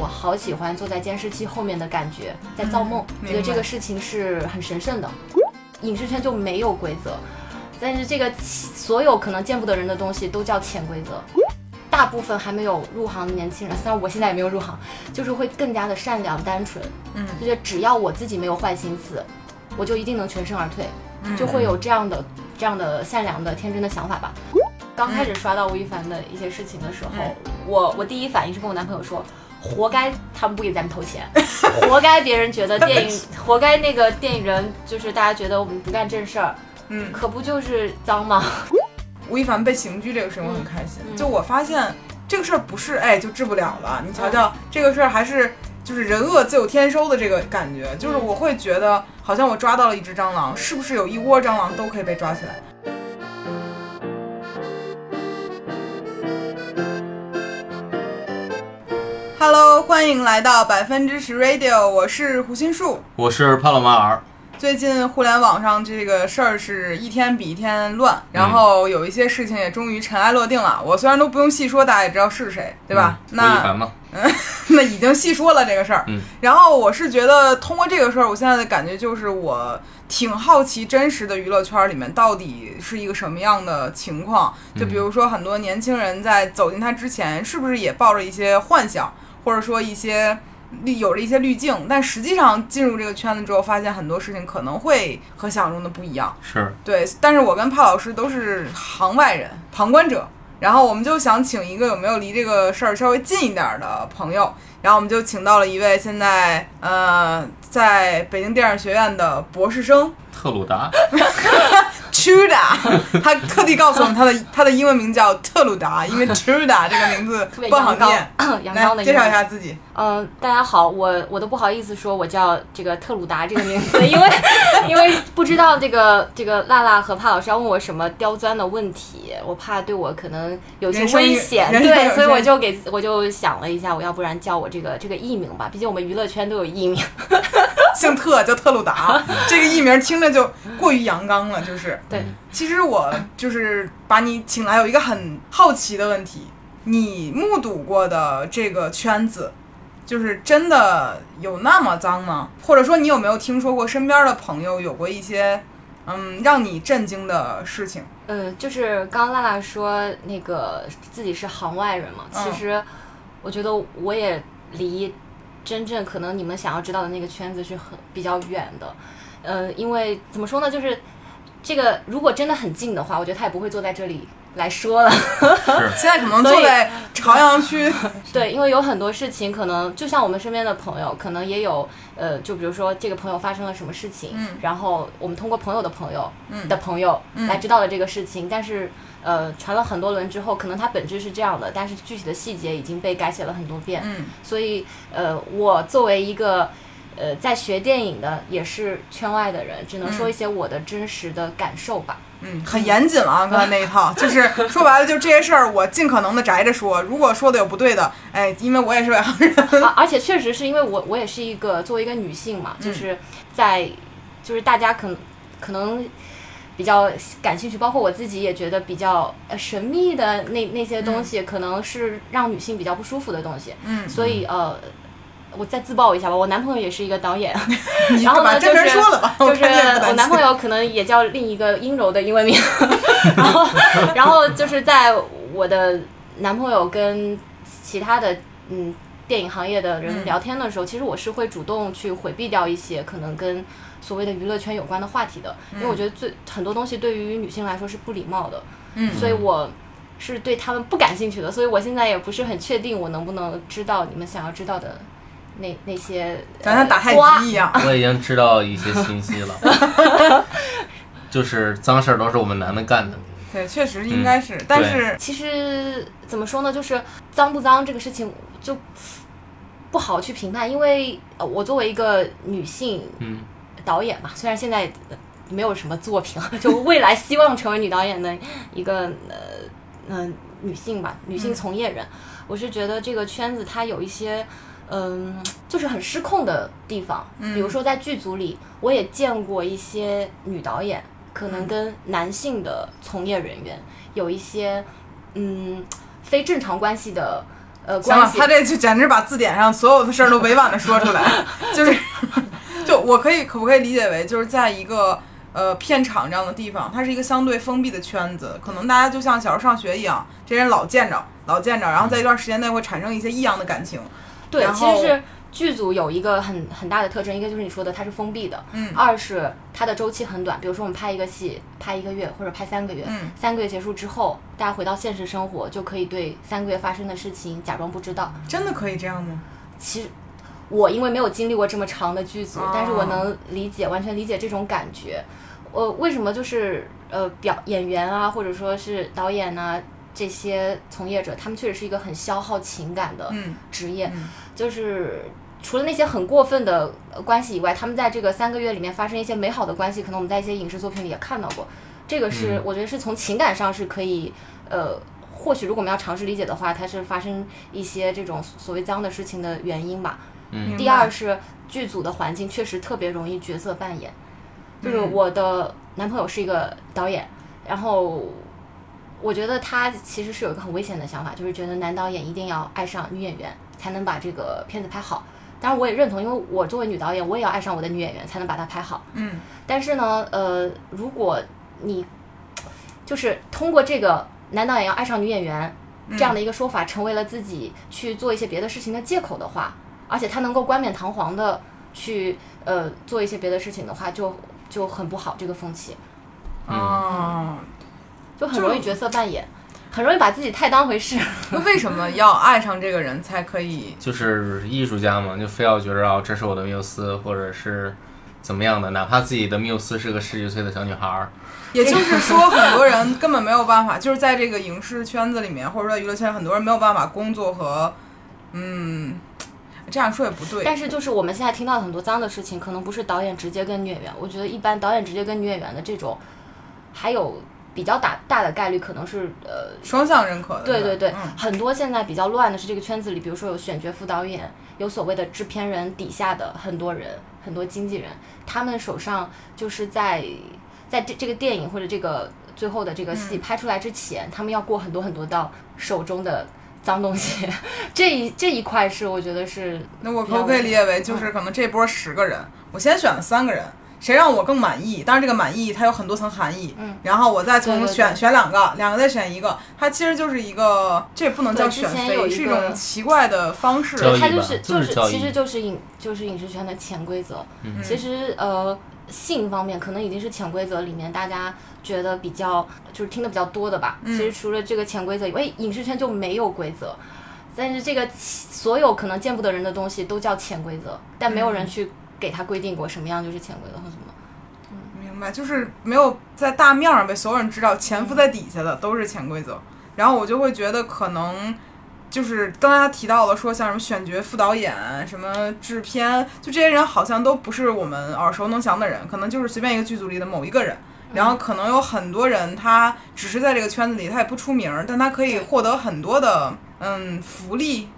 我好喜欢坐在监视器后面的感觉，在造梦，觉得这个事情是很神圣的。影视圈就没有规则，但是这个所有可能见不得人的东西都叫潜规则。大部分还没有入行的年轻人，虽然我现在也没有入行，就是会更加的善良单纯，嗯，就觉得只要我自己没有坏心思，我就一定能全身而退，就会有这样的这样的善良的天真的想法吧。刚开始刷到吴亦凡的一些事情的时候，我我第一反应是跟我男朋友说，活该他们不给咱们投钱，活该别人觉得 电影，活该那个电影人就是大家觉得我们不干正事儿，嗯，可不就是脏吗？吴亦凡被刑拘这个事情我很开心，嗯就我发现这个事儿不是哎就治不了了，你瞧瞧这个事儿还是就是人恶自有天收的这个感觉，就是我会觉得好像我抓到了一只蟑螂，是不是有一窝蟑螂都可以被抓起来？Hello，欢迎来到百分之十 Radio，我是胡心树。我是帕洛马尔，最近互联网上这个事儿是一天比一天乱，然后有一些事情也终于尘埃落定了。我虽然都不用细说，大家也知道是谁，对吧？那凡吗？那已经细说了这个事儿。嗯然后我是觉得通过这个事儿，我现在的感觉就是我挺好奇真实的娱乐圈里面到底是一个什么样的情况。就比如说很多年轻人在走进它之前，是不是也抱着一些幻想，或者说一些。滤有着一些滤镜，但实际上进入这个圈子之后，发现很多事情可能会和想象中的不一样。是，对，但是我跟帕老师都是行外人、旁观者，然后我们就想请一个有没有离这个事儿稍微近一点儿的朋友，然后我们就请到了一位现在呃在北京电影学院的博士生特鲁达，Truda，他特地告诉我们他的他的英文名叫特鲁达，因为 Truda 这个名字特别不好念。阳刚的来介绍一下自己。嗯，大家好，我我都不好意思说我叫这个特鲁达这个名字，因为 因为不知道这个这个辣辣和帕老师要问我什么刁钻的问题，我怕对我可能有些危险，对，所以我就给我就想了一下，我要不然叫我这个这个艺名吧，毕竟我们娱乐圈都有艺名。姓特叫特鲁达，这个艺名听着就过于阳刚了，就是。对，其实我就是把你请来，有一个很好奇的问题：你目睹过的这个圈子，就是真的有那么脏吗？或者说，你有没有听说过身边的朋友有过一些嗯让你震惊的事情？嗯，就是刚刚辣辣说那个自己是行外人嘛，其嗯实我觉得我也离真正可能你们想要知道的那个圈子是很比较远的。呃，因为怎么说呢，就是这个如果真的很近的话，我觉得他也不会坐在这里来说了。是，现在可能所以坐在朝阳区，对，因为有很多事情可能就像我们身边的朋友，可能也有呃，就比如说这个朋友发生了什么事情，嗯然后我们通过朋友的朋友嗯的朋友嗯来知道了这个事情，但是呃传了很多轮之后，可能它本质是这样的，但是具体的细节已经被改写了很多遍，嗯所以呃，我作为一个。呃，在学电影的也是圈外的人，只能说一些我的真实的感受吧。嗯，很严谨了啊，刚才那一套，就是说白了，就这些事儿，我尽可能的宅着说。如果说的有不对的，哎，因为我也是外行人，而而且确实是因为我我也是一个作为一个女性嘛，就是在就是大家可能可能比较感兴趣，包括我自己也觉得比较呃神秘的那那些东西，可能是让女性比较不舒服的东西。嗯所以呃。我再自曝一下吧，我男朋友也是一个导演，你然后呢，就是说了吧，就是我男朋友可能也叫另一个阴柔的英文名，然后然后就是在我的男朋友跟其他的嗯电影行业的人嗯聊天的时候，其实我是会主动去回避掉一些可能跟所谓的娱乐圈有关的话题的，因为我觉得最很多东西对于女性来说是不礼貌的，嗯所以我。是对他们不感兴趣的，所以我现在也不是很确定我能不能知道你们想要知道的那那些。咱像打太极一样。我已经知道一些信息了，就是脏事儿都是我们男的干的，对，确实应该是，但是其实怎么说呢，就是脏不脏这个事情就不好去评判，因为呃，我作为一个女性嗯，导演嘛，虽然现在呃没有什么作品，就未来希望成为女导演的一个呃呃女性吧，女性从业人，我是觉得这个圈子它有一些。嗯，就是很失控的地方，比如说在剧组里，我也见过一些女导演，可能跟男性的从业人员有一些嗯非正常关系的呃关，系他。这就简直把字典上所有的事儿都委婉的说出来，就是，就我可以可不可以理解为，就是在一个呃片场这样的地方，它是一个相对封闭的圈子，可能大家就像小时候上学一样，这些人老见着，老见着，然后在一段时间内会产生一些异样的感情。对，其实是剧组有一个很很大的特征，一个就是你说的它是封闭的，嗯二是它的周期很短，比如说我们拍一个戏，拍一个月或者拍三个月，嗯三个月结束之后，大家回到现实生活，就可以对三个月发生的事情假装不知道。真的可以这样吗？其实我因为没有经历过这么长的剧组，哦但是我能理解，完全理解这种感觉。呃，为什么就是呃表演员啊，或者说是导演呐、这些从业者，他们确实是一个很消耗情感的嗯职业，嗯就是除了那些很过分的呃关系以外，他们在这个三个月里面发生一些美好的关系，可能我们在一些影视作品里也看到过。这个是、嗯我觉得是从情感上是可以，呃，或许如果我们要尝试理解的话，它是发生一些这种所谓脏的事情的原因吧。嗯。第二是剧组的环境确实特别容易角色扮演，就是嗯。我的男朋友是一个导演，然后我觉得他其实是有一个很危险的想法，就是觉得男导演一定要爱上女演员才能把这个片子拍好。当然我也认同，因为我作为女导演，我也要爱上我的女演员才能把它拍好。嗯。但是呢，呃，如果你就是通过这个男导演要爱上女演员这样的一个说法，成为了自己去做一些别的事情的借口的话，而且他能够冠冕堂皇的去呃做一些别的事情的话，就就很不好这个风气，嗯，就很容易角色扮演，很容易把自己太当回事。那为什么要爱上这个人才可以？就是艺术家嘛，就非要觉得啊，这是我的缪斯，或者是怎么样的，哪怕自己的缪斯是个十几岁的小女孩儿，也就是说，很多人根本没有办法，就是在这个影视圈子里面，或者说娱乐圈，很多人没有办法工作和，嗯，这样说也不对。但是就是我们现在听到很多脏的事情，可能不是导演直接跟女演员，我觉得一般导演直接跟女演员的这种，还有比较大大的概率可能是呃双向认可的。对对对，嗯很多现在比较乱的是这个圈子里，比如说有选角副导演，有所谓的制片人底下的很多人，很多经纪人，他们手上就是在在这这个电影或者这个最后的这个戏拍出来之前，他们要过很多很多道手中的脏东西，这一这一块是我觉得是那我可不可以理解为，就是可能这波十个人，我先选了三个人，谁让我更满意？当然，这个满意它有很多层含义。嗯，然后我再从对对对选选两个，两个再选一个，它其实就是一个，这也不能叫选妃，一是一种奇怪的方式。对它就是就是其实就是影就是影视圈的潜规则。嗯其实呃，性方面可能已经是潜规则里面大家觉得比较就是听的比较多的吧。嗯其实除了这个潜规则以外，影视圈就没有规则。但是这个所有可能见不得人的东西都叫潜规则，但没有人去给他规定过什么样就是潜规则或什么。嗯明白，就是没有在大面上被所有人知道，潜伏在底下的都是潜规则。然后我就会觉得可能。就是刚才他提到了说，像什么选角、副导演、什么制片，就这些人好像都不是我们耳熟能详的人，可能就是随便一个剧组里的某一个人。然后可能有很多人，他只是在这个圈子里，他也不出名儿，但他可以获得很多的嗯福利，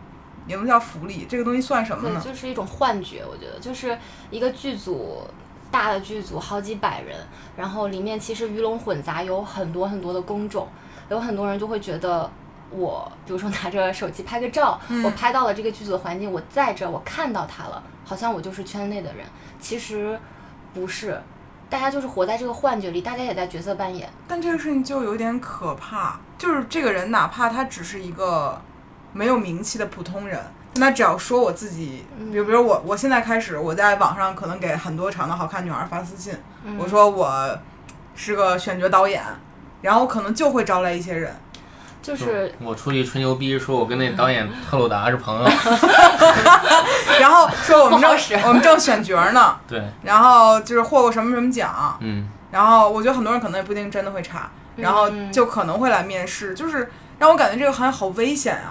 也不叫福利，这个东西算什么对，呢？就是一种幻觉，我觉得就是一个剧组。大的剧组好几百人，然后里面其实鱼龙混杂，有很多很多的工种，有很多人就会觉得我，比如说拿着手机拍个照，嗯我拍到了这个剧组的环境，我在这儿，我看到他了，好像我就是圈内的人，其实不是，大家就是活在这个幻觉里，大家也在角色扮演，但这个事情就有点可怕，就是这个人哪怕他只是一个没有名气的普通人，那只要说我自己，比如比如我，我现在开始我在网上可能给很多长得好看女孩发私信，嗯我说我是个选角导演，然后可能就会招来一些人，就是我出去吹牛逼，说我跟那导演特鲁达是朋友，然后说我们正我们正选角呢，对，然后就是获过什么什么奖，嗯，然后我觉得很多人可能也不一定真的会查，然后嗯就可能会来面试，就是让我感觉这个行业好危险啊！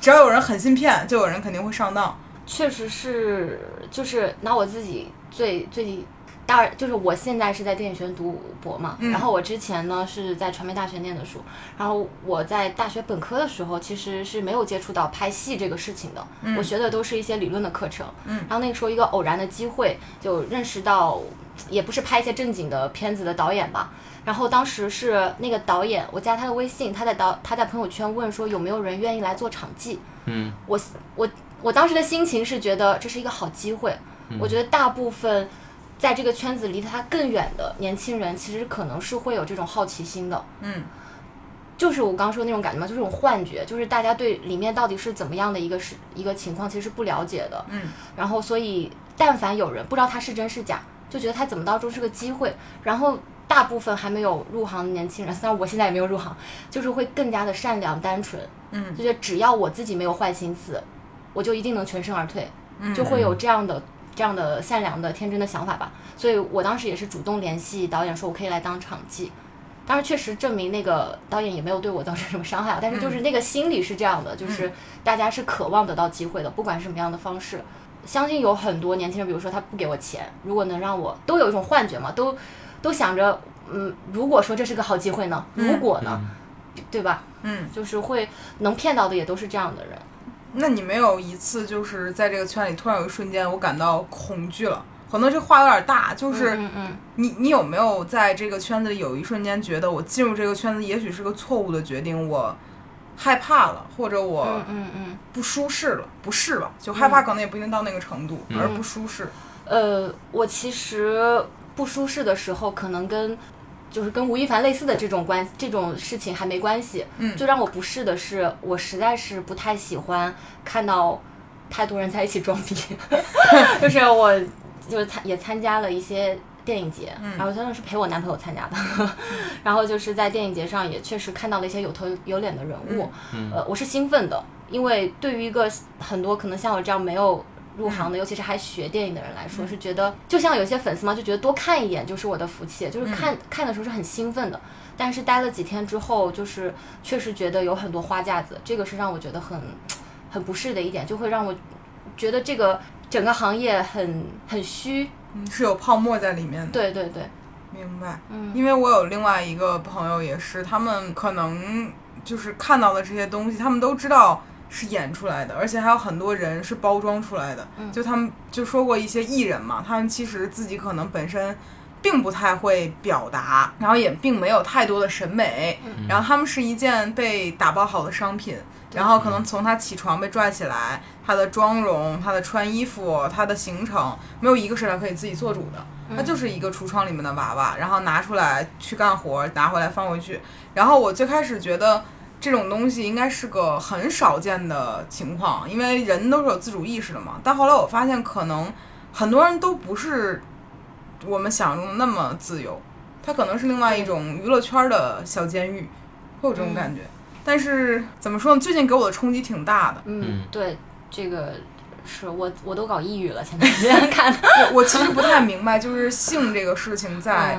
只要有人狠心骗，就有人肯定会上当。确实是，就是拿我自己最最大二就是我现在是在电影学院读博嘛，嗯然后我之前呢是在传媒大学念的书，然后我在大学本科的时候其实是没有接触到拍戏这个事情的，我学的都是一些理论的课程，嗯然后那个时候一个偶然的机会就认识到，也不是拍一些正经的片子的导演吧。然后当时是那个导演，我加他的微信，他在导他在朋友圈问说有没有人愿意来做场记，嗯我我我当时的心情是觉得这是一个好机会。我觉得大部分在这个圈子离他更远的年轻人，其实可能是会有这种好奇心的。嗯就是我刚说的那种感觉嘛，就是这种幻觉，就是大家对里面到底是怎么样的一个是一个情况，其实是不了解的。嗯然后所以但凡有人不知道他是真是假，就觉得他怎么当中是个机会，然后。大部分还没有入行的年轻人，虽然我现在也没有入行，就是会更加的善良单纯，嗯就觉得只要我自己没有坏心思，我就一定能全身而退，嗯就会有这样的这样的善良的天真的想法吧。所以我当时也是主动联系导演，说我可以来当场记。当然，确实证明那个导演也没有对我造成什么伤害啊，但是就是那个心理是这样的，就是大家是渴望得到机会的，不管是什么样的方式。相信有很多年轻人，比如说他不给我钱，如果能让我都有一种幻觉嘛，都都想着，嗯，如果说这是个好机会呢，如果呢，对吧？嗯，就是会能骗到的也都是这样的人。那你没有一次就是在这个圈里突然有一瞬间我感到恐惧了？可能这话有点大，就是嗯嗯你你有没有在这个圈子里有一瞬间觉得我进入这个圈子也许是个错误的决定，我害怕了，或者我嗯嗯嗯。不舒适了，不适吧？就害怕可能也不一定到那个程度，嗯而不舒适。呃，我其实不舒适的时候，可能跟就是跟吴亦凡类似的这种关这种事情还没关系。嗯最让我不适的是，我实在是不太喜欢看到太多人在一起装逼，就是我就是参也参加了一些。电影节，嗯然后真的是陪我男朋友参加的，然后就是在电影节上也确实看到了一些有头有脸的人物，嗯呃，我是兴奋的，因为对于一个很多可能像我这样没有入行的，尤其是还学电影的人来说，是觉得就像有些粉丝嘛，就觉得多看一眼就是我的福气，就是看、看的时候是很兴奋的。但是待了几天之后，就是确实觉得有很多花架子，这个是让我觉得很很不适的一点，就会让我觉得这个整个行业很很虚。嗯，是有泡沫在里面的。对对对，明白。嗯因为我有另外一个朋友也是，他们可能就是看到的这些东西，他们都知道是演出来的，而且还有很多人是包装出来的。嗯就他们就说过一些艺人嘛，他们其实自己可能本身。并不太会表达，然后也并没有太多的审美，嗯然后他们是一件被打包好的商品，然后可能从他起床被拽起来，他的妆容、他的穿衣服、他的行程，没有一个是他可以自己做主的，他就是一个橱窗里面的娃娃，然后拿出来去干活，拿回来放回去。然后我最开始觉得这种东西应该是个很少见的情况，因为人都是有自主意识的嘛。但后来我发现，可能很多人都不是我们想象中的那么自由，它可能是另外一种娱乐圈的小监狱，会有这种感觉。但是怎么说呢？最近给我的冲击挺大的。嗯嗯，对，这个是我我都搞抑郁了，前段时间 看的。我我其实不太明白，就是性这个事情在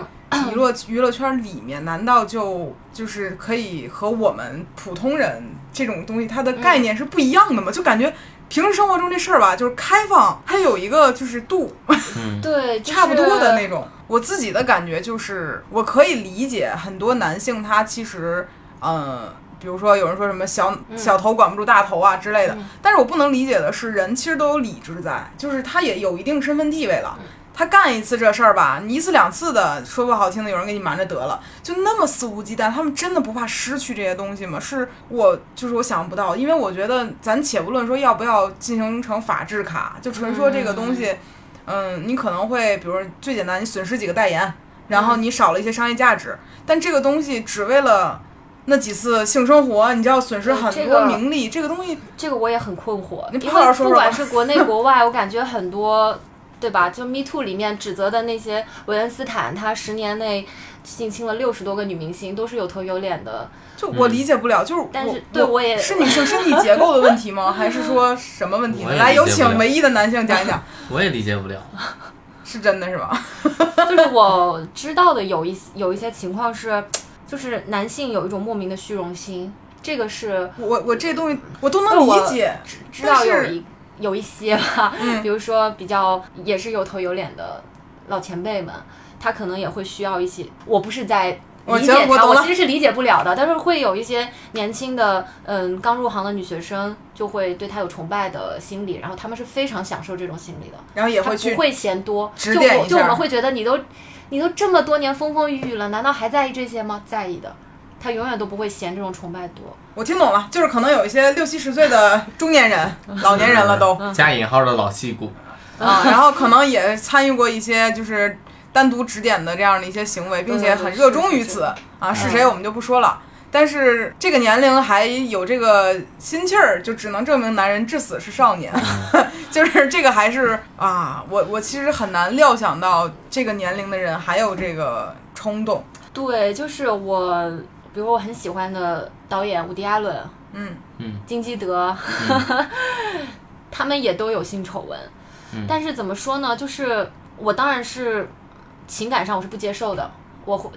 娱乐娱乐圈里面，难道就就是可以和我们普通人这种东西它的概念是不一样的吗？就感觉平时生活中这事儿吧，就是开放，它有一个就是度，嗯，对，就是差不多的那种。我自己的感觉就是，我可以理解很多男性他其实，嗯。比如说，有人说什么小小头管不住大头啊之类的，但是我不能理解的是，人其实都有理智在，就是他也有一定身份地位了。他干一次这事儿吧，你一次两次的，说不好听的，有人给你瞒着得了，就那么肆无忌惮，他们真的不怕失去这些东西吗？是我就是我想不到，因为我觉得咱且不论说要不要进行成法制卡，就纯说这个东西，嗯，你可能会，比如最简单，你损失几个代言，然后你少了一些商业价值，但这个东西只为了。那几次性生活，你就要损失很多名利，这个东西这个我也很困惑，你因为泡着说说吧不管是国内国外，我感觉很多，对吧？就 Me Too 里面指责的那些维恩斯坦，他十年内性侵了六十多个女明星，都是有头有脸的。就我理解不了，就是但是对我也是女性身体结构的问题吗？还是说什么问题呢？来，有请唯一的男性讲一讲，我也理解不了。是真的是吧？就是我知道的有一有一些情况是，就是男性有一种莫名的虚荣心，这个是我我这东西我都能理解，知道但是有一有一些吧，嗯比如说比较也是有头有脸的老前辈们，他可能也会需要一些，我不是在。理解他，其实是理解不了的，但是会有一些年轻的，嗯，刚入行的女学生就会对他有崇拜的心理，然后他们是非常享受这种心理的，然后也会去不会嫌多，就就我们会觉得你都你都这么多年风风雨雨了，难道还在意这些吗？在意的，他永远都不会嫌这种崇拜多。我听懂了，就是可能有一些六七十岁的中年人、老年人了都。加引号的老戏骨，啊，然后可能也参与过一些就是单独指点的这样的一些行为，并且很热衷于此。啊，是谁我们就不说了。但是这个年龄还有这个心气儿，就只能证明男人至死是少年。就是这个还是啊，我我其实很难料想到这个年龄的人还有这个冲动。对，就是我，比如我很喜欢的导演伍迪·艾伦、嗯嗯金基德，他们也都有性丑闻。嗯但是怎么说呢？就是我当然是情感上我是不接受的，我会，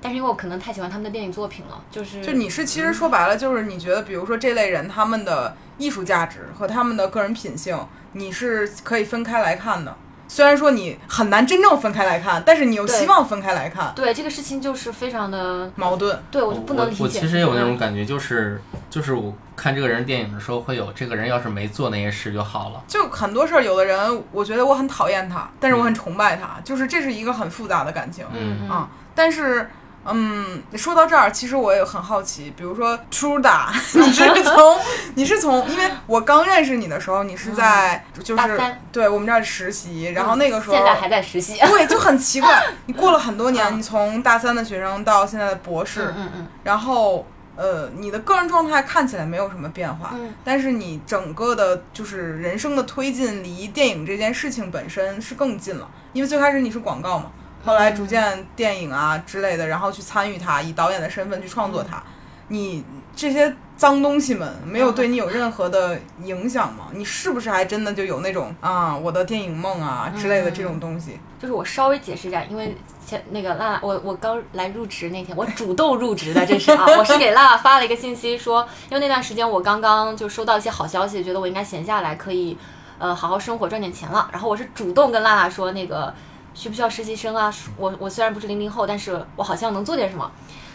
但是因为我可能太喜欢他们的电影作品了，就是就你是其实说白了，就是你觉得，比如说这类人他们的艺术价值和他们的个人品性，你是可以分开来看的。虽然说你很难真正分开来看，但是你又希望分开来看，对这个事情就是非常的，矛盾。对我我就不能理解。我其实也有那种感觉，就是就是我看这个人电影的时候，会有这个人要是没做那些事就好了。就很多事儿，有的人我觉得我很讨厌他，但是我很崇拜他，就是这是一个很复杂的感情。嗯嗯啊，但是，嗯，说到这儿，其实我也很好奇，比如说 Truda，你是从你是从，因为我刚认识你的时候，你是在、就是对我们这儿实习，然后那个时候、现在还在实习。对就很奇怪，你过了很多年，嗯你从大三的学生到现在的博士，嗯嗯然后。呃，你的个人状态看起来没有什么变化，嗯但是你整个的，就是人生的推进离电影这件事情本身是更近了。因为最开始你是广告嘛，后来逐渐电影啊之类的，然后去参与它，以导演的身份去创作它。你这些脏东西们没有对你有任何的影响吗？你是不是还真的就有那种啊，我的电影梦啊之类的这种东西？就是我稍微解释一下，因为前那个娜娜，我我刚来入职那天，我主动入职的，这是啊，我是给娜娜发了一个信息说，因为那段时间我刚刚就收到一些好消息，觉得我应该闲下来可以，呃，好好生活赚点钱了。然后我是主动跟娜娜说，那个需不需要实习生啊？我我虽然不是零零后，但是我好像能做点什么。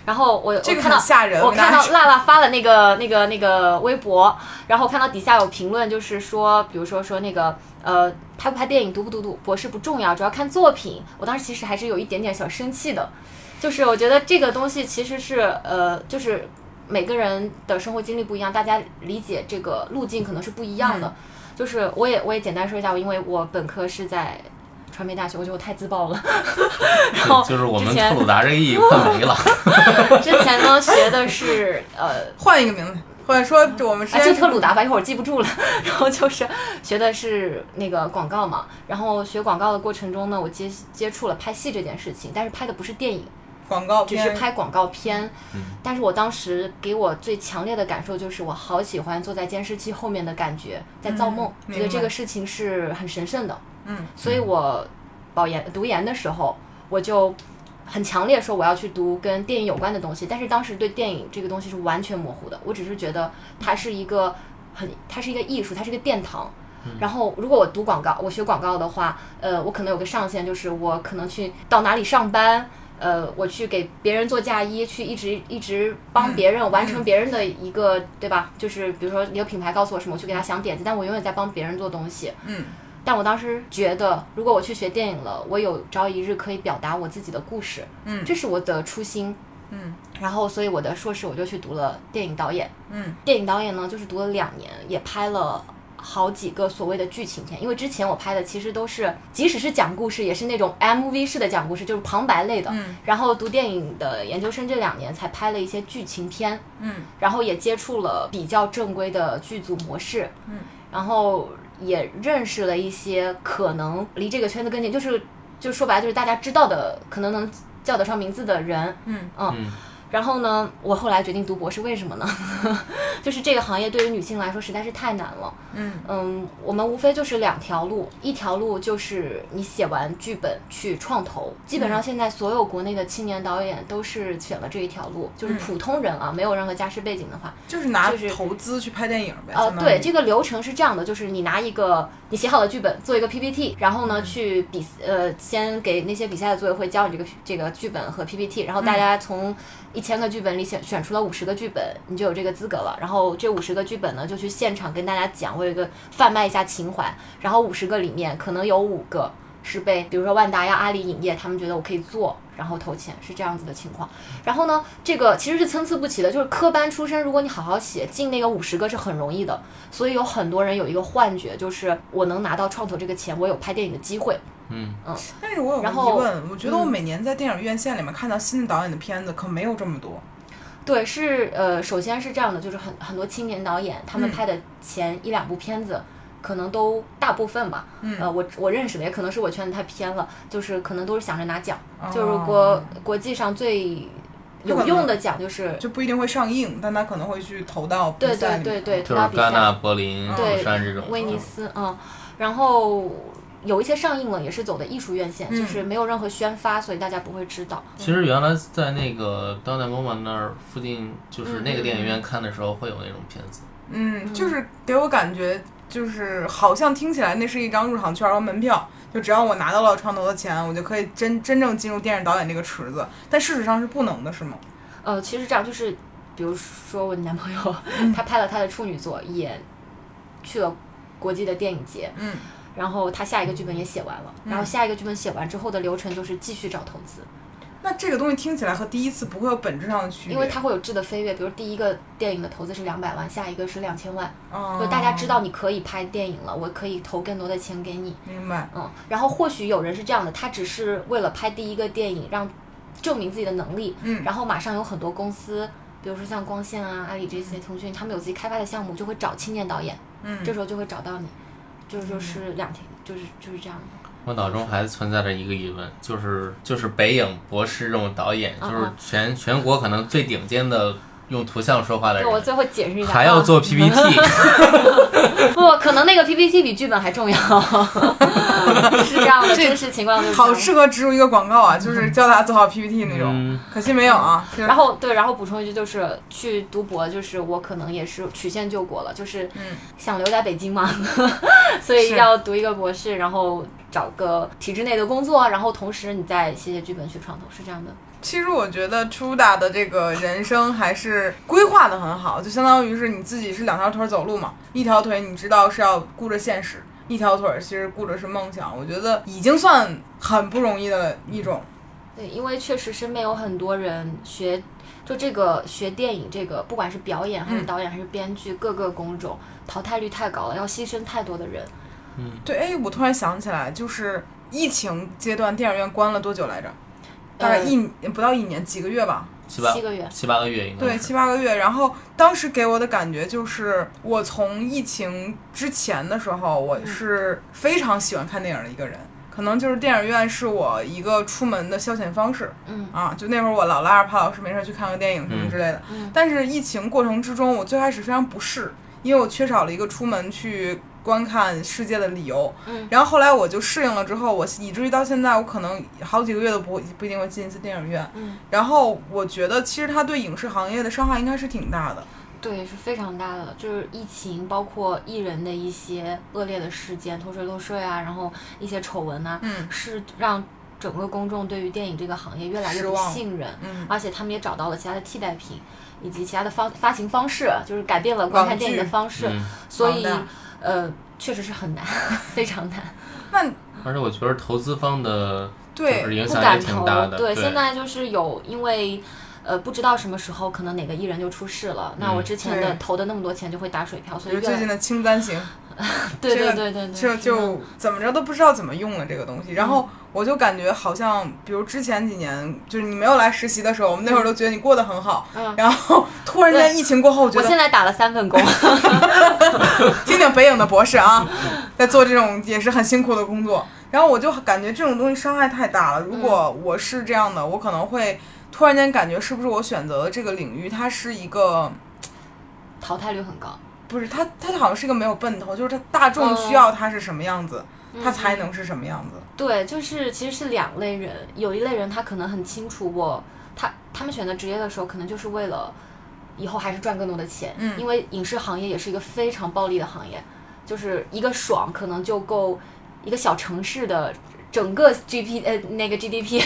然后我这看到很吓人我看到辣辣发了那个那个那个微博，然后看到底下有评论，就是说，比如说说那个呃，拍不拍电影，读不读读博士不重要，主要看作品。我当时其实还是有一点点小生气的，就是我觉得这个东西其实是呃，就是每个人的生活经历不一样，大家理解这个路径可能是不一样的。嗯就是我也我也简单说一下，因为我本科是在传媒大学，我觉得我太自爆了。然后就是我们特鲁达这个意义快没了。之前呢学的是呃 换一个名字，或者说我们是啊，前就特鲁达吧，一会儿记不住了。然后就是学的是那个广告嘛，然后学广告的过程中呢，我接接触了拍戏这件事情，但是拍的不是电影，广告只是拍广告片。嗯但是我当时给我最强烈的感受就是，我好喜欢坐在监视器后面的感觉，在造梦，嗯觉得这个事情是很神圣的。嗯，所以我保研读研的时候，我就很强烈说我要去读跟电影有关的东西，但是当时对电影这个东西是完全模糊的，我只是觉得它是一个很，它是一个艺术，它是一个殿堂。然后，如果我读广告，我学广告的话，呃，我可能有个上限，就是我可能去到哪里上班，呃，我去给别人做嫁衣，去一直一直帮别人完成别人的一个，对吧？就是比如说一个品牌告诉我什么，我去给他想点子，但我永远在帮别人做东西。嗯。但我当时觉得，如果我去学电影了，我有朝一日可以表达我自己的故事，嗯这是我的初心。嗯然后，所以我的硕士我就去读了电影导演。嗯电影导演呢，就是读了两年，也拍了好几个所谓的剧情片。因为之前我拍的其实都是，即使是讲故事，也是那种 MV 式的讲故事，就是旁白类的。嗯然后读电影的研究生这两年才拍了一些剧情片，嗯然后也接触了比较正规的剧组模式，嗯，然后也认识了一些可能离这个圈子更近，就是就说白了就是大家知道的，可能能叫得上名字的人，嗯。嗯。嗯然后呢，我后来决定读博士，为什么呢？就是这个行业对于女性来说实在是太难了。嗯嗯，我们无非就是两条路，一条路就是你写完剧本去创投，基本上嗯现在所有国内的青年导演都是选了这一条路，就是嗯普通人啊，没有任何家世背景的话，就是拿就是投资去拍电影呗。呃，对，这个流程是这样的，就是你拿一个你写好的剧本，做一个 PPT，然后呢嗯去比呃先给那些比赛的组委会交你这个这个剧本和 PPT，然后嗯大家从一千个剧本里选选出了五十个剧本，你就有这个资格了。然后这五十个剧本呢，就去现场跟大家讲，我有一个贩卖一下情怀，然后五十个里面可能有五个。是被比如说万达呀、阿里影业，他们觉得我可以做，然后投钱，是这样子的情况。然后呢，这个其实是参差不齐的，就是科班出身，如果你好好写，进那个五十个是很容易的。所以有很多人有一个幻觉，就是我能拿到创投这个钱，我有拍电影的机会。嗯，但是我有个然后疑问，我觉得我嗯每年在电影院线里面看到新的导演的片子可没有这么多。对，是呃，首先是这样的，就是很很多青年导演，他们嗯拍的前一两部片子，可能都大部分吧，嗯。呃，我我认识的，也可能是我圈子太偏了，就是可能都是想着拿奖，就是哦国国际上最有用的奖就是。就不一定会上映，但他可能会去投到比对赛里面。对对对，就是投到比赛。戛纳、柏林、对釜山这种。威尼斯，嗯，然后有一些上映了，也是走的艺术院线，嗯就是没有任何宣发，所以大家不会知道。其实原来在那个当代 MoMA 那儿附近，就是那个电嗯影院看的时候会有那种片子。嗯，就是给我感觉，就是好像听起来那是一张入场券和门票，就只要我拿到了创投的钱，我就可以真真正进入电影导演这个池子。但事实上是不能的，是吗？呃，其实这样就是，比如说我男朋友，他拍了他的处女作，也去了国际的电影节，嗯，然后他下一个剧本也写完了，然后下一个剧本写完之后的流程就是继续找投资，那这个东西听起来和第一次不会有本质上的区别，因为它会有质的飞跃，比如第一个电影的投资是两百万，下一个是两千万，哦。就大家知道你可以拍电影了，我可以投更多的钱给你。明白，嗯，然后或许有人是这样的，他只是为了拍第一个电影，让证明自己的能力，嗯。然后马上有很多公司，比如说像光线啊、阿里这些、腾讯，他们有自己开发的项目，就会找青年导演，嗯，这时候就会找到你，就是就是两天，就是就是这样的。我脑中还存在着一个疑问，就是就是北影博士这种导演，嗯就是全全国可能最顶尖的用图像说话的对，我，最后解释一下，啊还要做 PPT，不，可能那个 PPT 比剧本还重要，是这样的，真实情况就是好适合植入一个广告啊，就是教大家做好 PPT 那种。嗯。可惜没有啊。然后对，然后补充一句，就是去读博，就是我可能也是曲线救国了，就是嗯。想留在北京嘛，所以要读一个博士，然后找个体制内的工作，然后同时你再写写剧本去创投，是这样的。其实我觉得初大的这个人生还是规划的很好，就相当于是你自己是两条腿走路嘛，一条腿你知道是要顾着现实，一条腿其实顾着是梦想。我觉得已经算很不容易的一种。对，因为确实身边有很多人学，就这个学电影这个，不管是表演还是嗯导演还是编剧，各个工种淘汰率太高了，要牺牲太多的人。对，哎，我突然想起来，就是疫情阶段电影院关了多久来着？大概呃一、不到一年，几个月吧。七八七个月七八个月应该对，七八个月。然后当时给我的感觉就是，我从疫情之前的时候，我是非常喜欢看电影的一个人。可能就是电影院是我一个出门的消遣方式嗯啊，就那会儿我老拉着潘老师没事去看个电影什么之类的。嗯但是疫情过程之中，我最开始非常不适，因为我缺少了一个出门去观看世界的理由。嗯。然后后来我就适应了之后，我以至于到现在，我可能好几个月都不会不一定会进一次电影院。嗯，然后我觉得其实它对影视行业的伤害应该是挺大的。对，是非常大的，就是疫情，包括艺人的一些恶劣的事件，偷税漏税啊，然后一些丑闻啊，嗯。是让整个公众对于电影这个行业越来越不信任，嗯。而且他们也找到了其他的替代品，以及其他的方发行方式，就是改变了观看电影的方式，嗯，所以呃，确实是很难，非常难，那而且我觉得投资方的对影响也不敢投挺大的，。对，现在就是有因为。呃，不知道什么时候可能哪个艺人就出事了，那我嗯之前的投的那么多钱就会打水漂，所以最近的清单行，对对对对对，就就怎么着都不知道怎么用了这个东西。然嗯后我就感觉好像，比如之前几年，就是你没有来实习的时候，我们那会儿都觉得你过得很好。嗯然后突然间疫情过后，我觉得我现在打了三份工，听听北影的博士啊，在做这种也是很辛苦的工作。然后我就感觉这种东西伤害太大了。如果我是这样的，我可能会突然间感觉是不是我选择的这个领域，它是一个淘汰率很高。不是他，他好像是个没有奔头，就是他大众需要他是什么样子，他才能是什么样子。对，就是其实是两类人，有一类人他可能很清楚我，他他们选择职业的时候，可能就是为了以后还是赚更多的钱，嗯。因为影视行业也是一个非常暴利的行业，就是一个爽可能就够一个小城市的整个 GP 呃那个 GDP，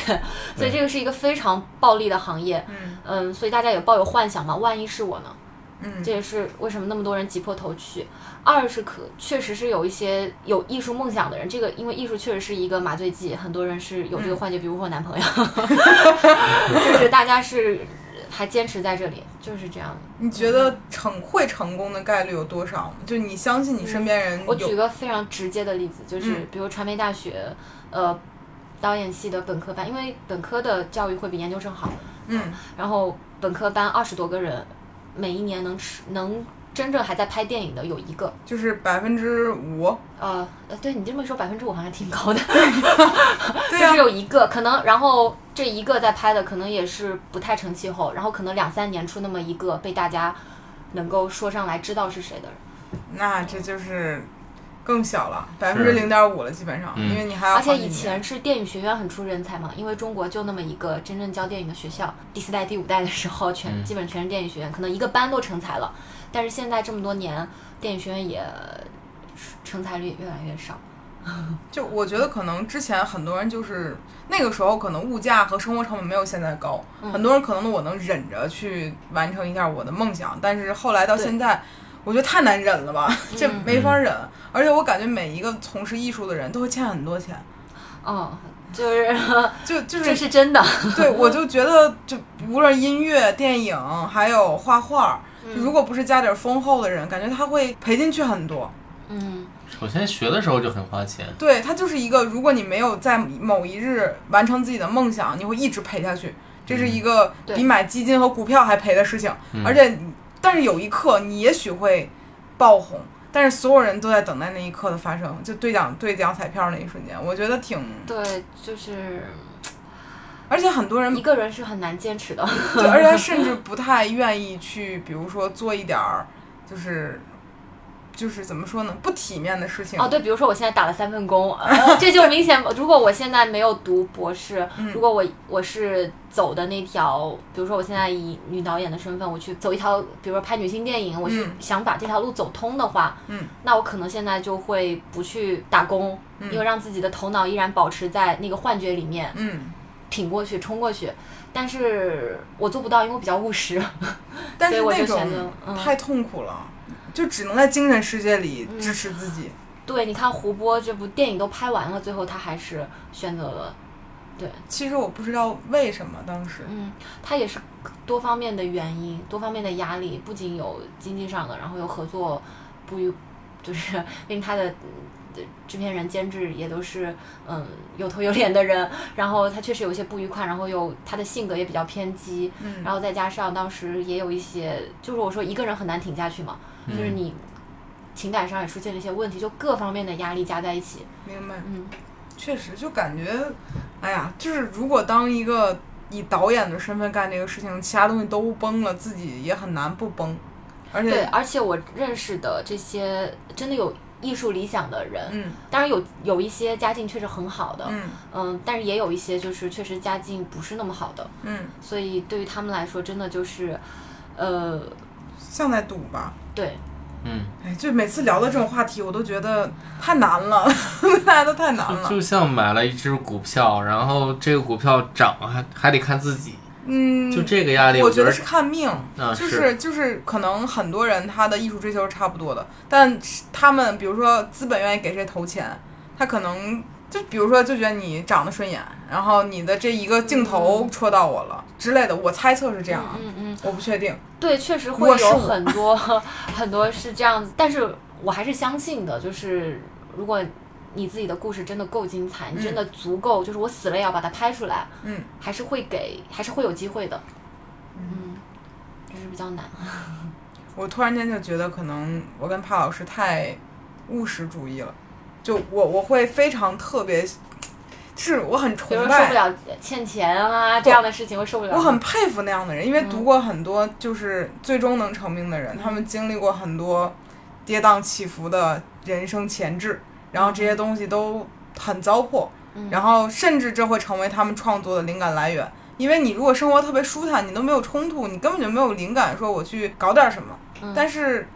所以这个是一个非常暴利的行业，嗯。嗯，所以大家也抱有幻想嘛，万一是我呢？嗯这也是为什么那么多人挤破头去。二是可确实是有一些有艺术梦想的人，这个因为艺术确实是一个麻醉剂，很多人是有这个幻觉，比如我男朋友，就是大家是还坚持在这里，就是这样的。你觉得成会成功的概率有多少？就你相信你身边人我举？个非常直接的例子，就是嗯比如传媒大学，呃，导演系的本科班，因为本科的教育会比研究生好，嗯然后本科班二十多个人，每一年能吃能真正还在拍电影的有一个。就是百分之五，呃，呃，对你这么一说，百分之五好像挺高的，对呀、就是有一个可能，然后这一个在拍的可能也是不太成气候，然后可能两三年出那么一个被大家能够说上来知道是谁的人，那这就是更小了，百分之零点五了，基本上，嗯因为你还要而且以前是电影学院很出人才嘛，因为中国就那么一个真正教电影的学校，第四代、第五代的时候全、嗯。基本全是电影学院，可能一个班都成才了，但是现在这么多年，电影学院也成才率越来越少。就我觉得可能之前很多人就是那个时候可能物价和生活成本没有现在高，嗯。很多人可能我能忍着去完成一下我的梦想，但是后来到现在。我觉得太难忍了吧，这嗯没法忍，而且我感觉每一个从事艺术的人都会欠很多钱，嗯，就是 就就是这是是真的。对，我就觉得就无论音乐、电影，还有画画，嗯。如果不是家底儿丰厚的人，感觉他会赔进去很多。嗯，首先学的时候就很花钱，对，它就是一个，如果你没有在某一日完成自己的梦想，你会一直赔下去。这是一个比买基金和股票还赔的事情，嗯。而且，但是有一刻你也许会爆红，但是所有人都在等待那一刻的发生，就兑奖兑奖彩票那一瞬间，我觉得挺，对，就是而且很多人一个人是很难坚持的。对而且他甚至不太愿意去，比如说做一点儿，就是就是怎么说呢，不体面的事情。哦，对，比如说我现在打了三份工，呃这就明显，如果我现在没有读博士，嗯如果我我是走的那条，比如说我现在以女导演的身份，我去走一条，比如说拍女性电影，我去嗯想把这条路走通的话，嗯，那我可能现在就会不去打工，嗯因为让自己的头脑依然保持在那个幻觉里面，嗯，挺过去，冲过去。但是我做不到，因为我比较务实。但是所以我就那种选择嗯太痛苦了，就只能在精神世界里嗯支持自己。对，你看胡波这部电影都拍完了，最后他还是选择了，对，其实我不知道为什么当时，嗯，他也是多方面的原因，多方面的压力，不仅有经济上的，然后有合作不愉，就是 因为他的。嗯制片人、监制也都是嗯有头有脸的人，然后他确实有一些不愉快，然后又他的性格也比较偏激，嗯，然后再加上当时也有一些，就是我说一个人很难挺下去嘛，就是你情感上也出现了一些问题，就各方面的压力加在一起，明白，嗯，确实就感觉，哎呀，就是如果当一个以导演的身份干这个事情，其他东西都崩了，自己也很难不崩，而且对，且，而且我认识的这些真的有艺术理想的人，嗯当然有有一些家境确实很好的，嗯嗯，但是也有一些就是确实家境不是那么好的，嗯，所以对于他们来说，真的就是，呃，像在赌吧。对，嗯，哎，就每次聊到这种话题，我都觉得太难了，大家都太难了。就像买了一只股票，然后这个股票涨还还得看自己，嗯，就这个压力，觉我觉得是看命，啊就是就是可能很多人他的艺术追求是差不多的，但是他们比如说资本愿意给谁投钱，他可能就比如说就觉得你长得顺眼，然后你的这一个镜头戳到我了、之类的，我猜测是这样啊，嗯嗯，我不确定。对，确实会有很多 很多是这样子，但是我还是相信的，就是如果你自己的故事真的够精彩，你真的足够，就是我死了也要把它拍出来，嗯，还是会给，还是会有机会的，嗯，就是比较难。我突然间就觉得可能我跟帕老师太务实主义了，就我我会非常特别，是我很崇拜受不。了欠钱啊这样的事情，会受不了。我很佩服那样的人，因为嗯读过很多就是最终能成名的人，他们经历过很多跌宕起伏的人生前置，然后这些东西都很糟粕，嗯然后甚至这会成为他们创作的灵感来源。因为你如果生活特别舒坦，你都没有冲突，你根本就没有灵感，说我去搞点什么。嗯但是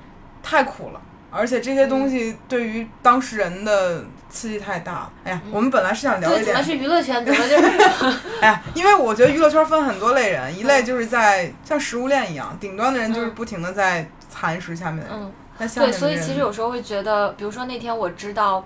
太苦了，而且这些东西对于当事人的刺激太大了。哎呀，我们本来是想聊对，一点怎么是娱乐圈？怎么就是？哎呀，因为我觉得娱乐圈分很多类人，一类就是在像食物链一样，顶端的人就是不停的在蚕食下面的人，嗯，对，所以其实有时候会觉得，比如说那天我知道，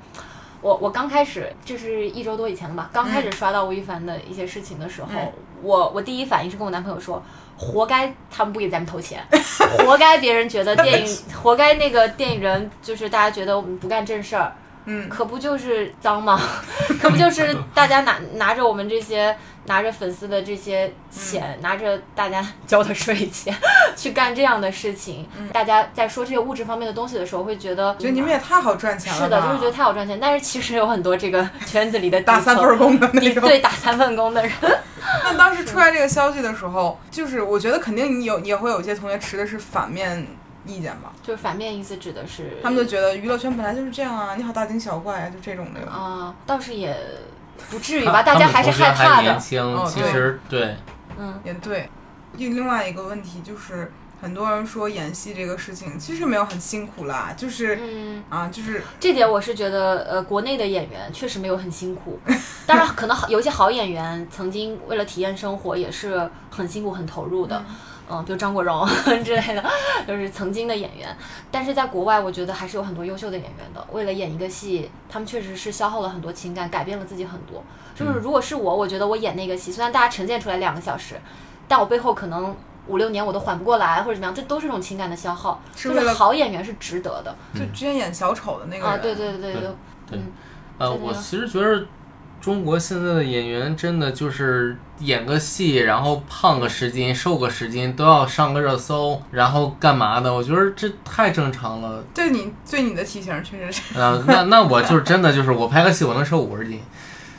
我我刚开始，这是一周多以前了吧，刚开始刷到吴亦凡的一些事情的时候，嗯我我第一反应是跟我男朋友说。活该他们不给咱们投钱，活该别人觉得电影，活该那个电影人就是大家觉得我们不干正事儿，嗯，可不就是脏吗？可不就是大家拿拿着我们这些拿着粉丝的这些钱，拿着大家 交的税钱 去干这样的事情？大家在说这些物质方面的东西的时候，会觉得觉得你们也太好赚钱了是的，就是觉得太好赚钱。但是其实有很多这个圈子里的打三份工的那种。对打三份工的人，那当时出来这个消息的时候，就是我觉得肯定你有也会有一些同学持的是反面意见吧，就是反面意思指的是他们就觉得娱乐圈本来就是这样啊，你好大惊小怪啊，就这种的。啊、倒是也不至于吧，大家还是害怕的。年轻，其哦对。实对，嗯，也对。另另外一个问题就是，很多人说演戏这个事情其实没有很辛苦啦，就是、嗯，啊，就是这点我是觉得，呃，国内的演员确实没有很辛苦，当然可能好 有一些好演员曾经为了体验生活也是很辛苦、很投入的，嗯，比如张国荣 之类的，就是曾经的演员。但是在国外，我觉得还是有很多优秀的演员的，为了演一个戏，他们确实是消耗了很多情感，改变了自己很多。就是如果是我，我觉得我演那个戏，虽然大家呈现出来两个小时，但我背后可能。五六年我都缓不过来，或者怎么样，这都是一种情感的消耗。就是好演员是值得的就之前演小丑的那个人，啊！对对对对对对，嗯，呃，我其实觉得中国现在的演员真的就是演个戏，然后胖个十斤、瘦个十斤都要上个热搜，然后干嘛的？我觉得这太正常了。对你对你的体型确实是啊、那那我就是真的就是我拍个戏，我能瘦五十斤，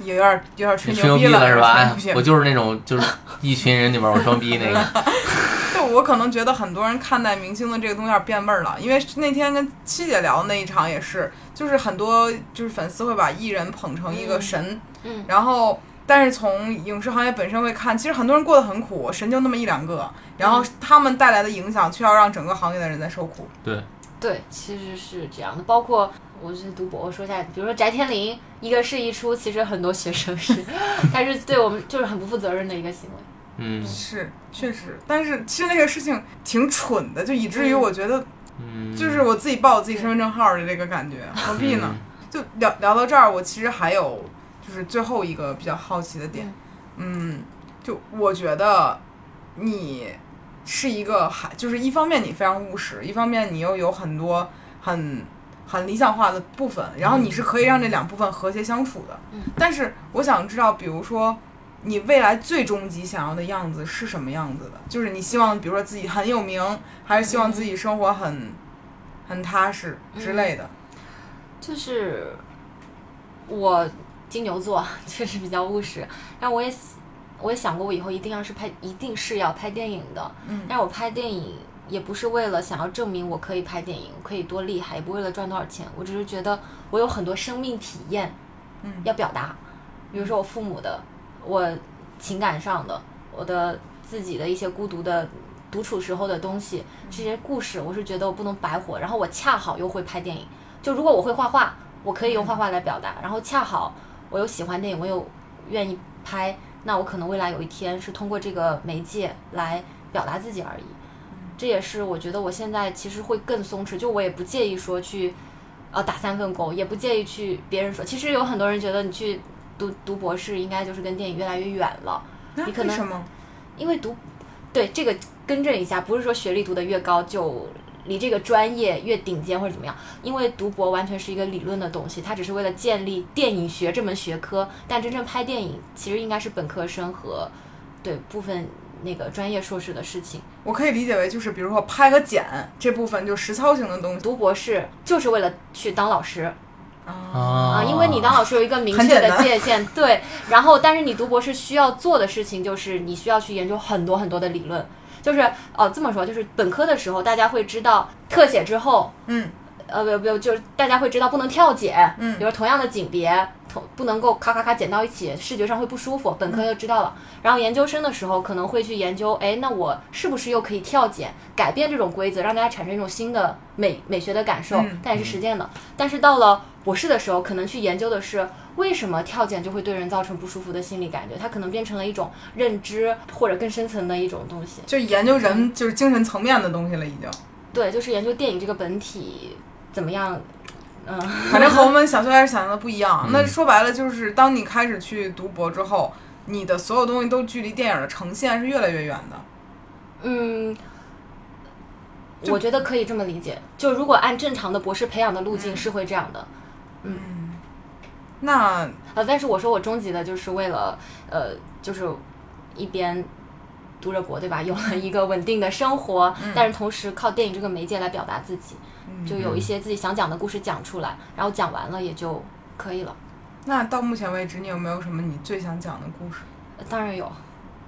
有点儿有点儿吹牛逼了是吧？我就是那种就是一群人里面我装逼那个。就我可能觉得很多人看待明星的这个东西有点变味儿了，因为那天跟七姐聊的那一场也是，就是很多就是粉丝会把艺人捧成一个神，嗯然后但是从影视行业本身会看，其实很多人过得很苦，神就那么一两个，然后他们带来的影响却要让整个行业的人在受苦。对，对，其实是这样的。包括我是读博，我说一下，比如说翟天临一个是一出，其实很多学生是，他是对我们就是很不负责任的一个行为。嗯。是，确实，但是其实那个事情挺蠢的，就以至于嗯。我觉得嗯，就是我自己报我自己身份证号的这个感觉，何必呢？就聊聊到这儿，我其实还有就是最后一个比较好奇的点，嗯，就我觉得你是一个还就是一方面你非常务实，一方面你又有很多很很理想化的部分，然后你是可以让这两部分和谐相处的。嗯但是我想知道，比如说。你未来最终极想要的样子是什么样子的？就是你希望，比如说自己很有名，还是希望自己生活很很踏实之类的？就是我金牛座确实比较务实，但我也我也想过，我以后一定要是拍，一定是要拍电影的。嗯但是我拍电影也不是为了想要证明我可以拍电影，我可以多厉害，也不为了赚多少钱，我只是觉得我有很多生命体验嗯要表达，比如说我父母的，我情感上的，我的自己的一些孤独的。独处时候的东西，这些故事，我是觉得我不能白活。然后我恰好又会拍电影，就如果我会画画，我可以用画画来表达。然后恰好我又喜欢电影，我又愿意拍，那我可能未来有一天是通过这个媒介来表达自己而已。这也是我觉得我现在其实会更松弛，就我也不介意说去，呃，打三份工，也不介意去别人说。其实有很多人觉得你去读读博士，应该就是跟电影越来越远了，你可能为什么？因为读，对这个更正一下，不是说学历读得越高就离这个专业越顶尖或者怎么样，因为读博完全是一个理论的东西，它只是为了建立电影学这门学科，但真正拍电影其实应该是本科生和对部分那个专业硕士的事情。我可以理解为就是，比如说拍和剪这部分就实操型的东西。读博士就是为了去当老师，啊，啊因为你当老师有一个明确的界限，对。然后，但是你读博士需要做的事情就是你需要去研究很多很多的理论，就是哦这么说，就是本科的时候大家会知道特写之后，嗯呃不不就是大家会知道不能跳剪，嗯比如同样的景别，同不能够咔咔咔剪到一起，视觉上会不舒服，本科就知道了。然后研究生的时候可能会去研究，哎，那我是不是又可以跳剪，改变这种规则，让大家产生一种新的美美学的感受嗯，但也是实践的。但是到了博士的时候，可能去研究的是为什么跳剪就会对人造成不舒服的心理感觉，它可能变成了一种认知或者更深层的一种东西。就研究人就是精神层面的东西了，已经。对，就是研究电影这个本体怎么样，嗯。反正和我们小学开始想象的不一样。嗯 那说白了，就是当你开始去读博之后，你的所有东西都距离电影的呈现是越来越远的。嗯，我觉得可以这么理解。就如果按正常的博士培养的路径是会这样的，嗯那呃，但是我说我终极的就是为了呃，就是一边读着博，对吧？有了一个稳定的生活，但是同时靠电影这个媒介来表达自己，就有一些自己想讲的故事讲出来，然后讲完了也就可以了。那到目前为止，你有没有什么你最想讲的故事？呃当然有，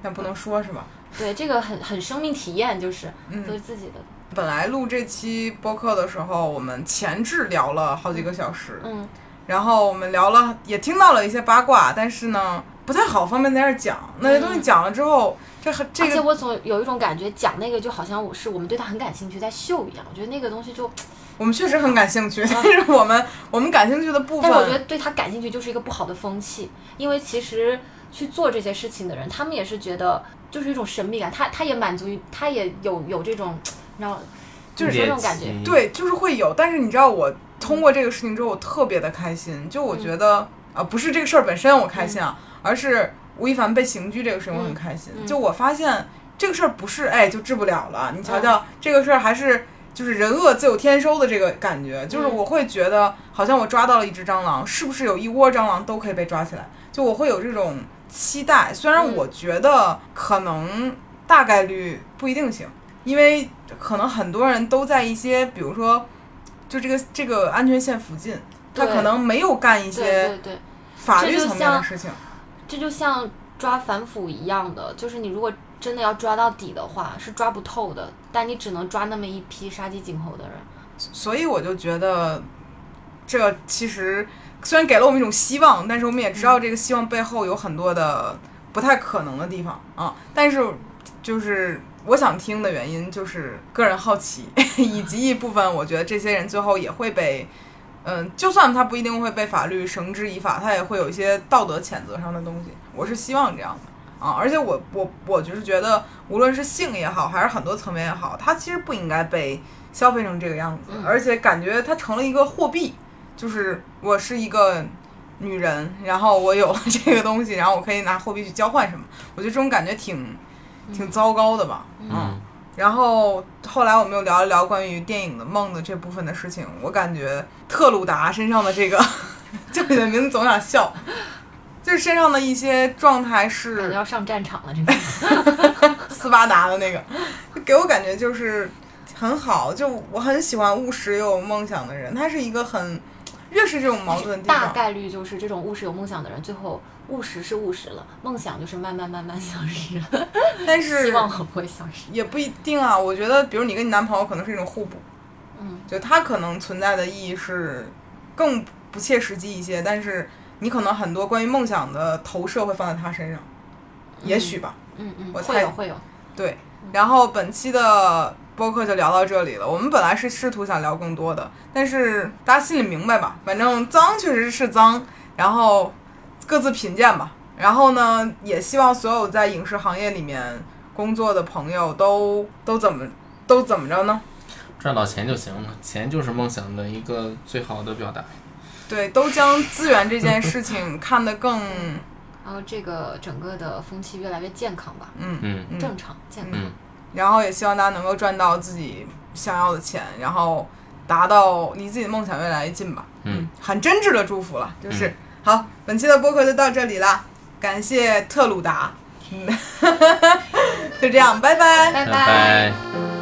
但不能说是吧？对这个很很生命体验，就是嗯都是自己的，本来录这期播客的时候，我们前置聊了好几个小时，嗯然后我们聊了，也听到了一些八卦，但是呢，不太好方便在这儿讲。那些东西讲了之后，这很这个而且我总有一种感觉，讲那个就好像我是我们对他很感兴趣，在秀一样。我觉得那个东西就，我们确实很感兴趣，但是我们我们感兴趣的部分，但是我觉得对他感兴趣就是一个不好的风气，因为其实去做这些事情的人，他们也是觉得就是一种神秘感，他他也满足于，他也有有这种，你知道，就是说这种感觉。对，就是会有。但是你知道，我通过这个事情之后，我特别的开心。就我觉得，啊、不是这个事儿本身我开心啊，而是吴亦凡被刑拘这个事情我很开心。嗯就我发现这个事儿不是哎就治不了了，你瞧瞧、这个事儿还是。就是人恶自有天收的这个感觉，就是嗯。我会觉得好像我抓到了一只蟑螂，是不是有一窝蟑螂都可以被抓起来？就我会有这种期待，虽然嗯。我觉得可能大概率不一定行，因为可能很多人都在一些，比如说，就这个这个安全线附近，他可能没有干一些法律层面的事情。这就像抓反腐一样的，就是你如果真的要抓到底的话，是抓不透的，但你只能抓那么一批杀鸡儆猴的人。所以我就觉得，这其实虽然给了我们一种希望，但是我们也知道这个希望背后有很多的不太可能的地方啊。但是就是我想听的原因，就是个人好奇，以及一部分我觉得这些人最后也会被。嗯，就算他不一定会被法律绳之以法，他也会有一些道德谴责上的东西。我是希望这样的。啊，而且我我我就是觉得，无论是性也好，还是很多层面也好，它其实不应该被消费成这个样子，嗯。而且感觉它成了一个货币，就是我是一个女人，然后我有了 这个东西，然后我可以拿货币去交换什么，我觉得这种感觉挺挺糟糕的吧，嗯，然后后来我们又聊了聊关于电影的梦的这部分的事情，我感觉特鲁达身上的这个，叫你的名字总想笑，就是身上的一些状态是要上战场了，这个。斯巴达的那个，就给我感觉就是很好，就我很喜欢务实又有梦想的人，他是一个很越是这种矛盾大，概率就是这种务实有梦想的人，最后务实是务实了，梦想就是慢慢慢慢消失了。但是希望会不会消失？也不一定啊。我觉得，比如你跟你男朋友可能是一种互补，嗯，就他可能存在的意义是更不切实际一些，但是你可能很多关于梦想的投射会放在他身上，也许吧。嗯嗯，我猜会有会有。对，然后本期的播客就聊到这里了。我们本来是试图想聊更多的，但是大家心里明白吧？反正脏确实是脏，然后各自品鉴吧。然后呢，也希望所有在影视行业里面工作的朋友都都怎么都怎么着呢？赚到钱就行了，钱就是梦想的一个最好的表达。对，都将资源这件事情 看得更然后这个整个的风气越来越健康吧，嗯嗯嗯正常健康。嗯，然后也希望大家能够赚到自己想要的钱，然后达到离自己的梦想越来越近吧。嗯，很真挚的祝福了，就是、好，本期的播客就到这里啦，感谢特鲁达，嗯，就这样，拜拜。拜拜拜。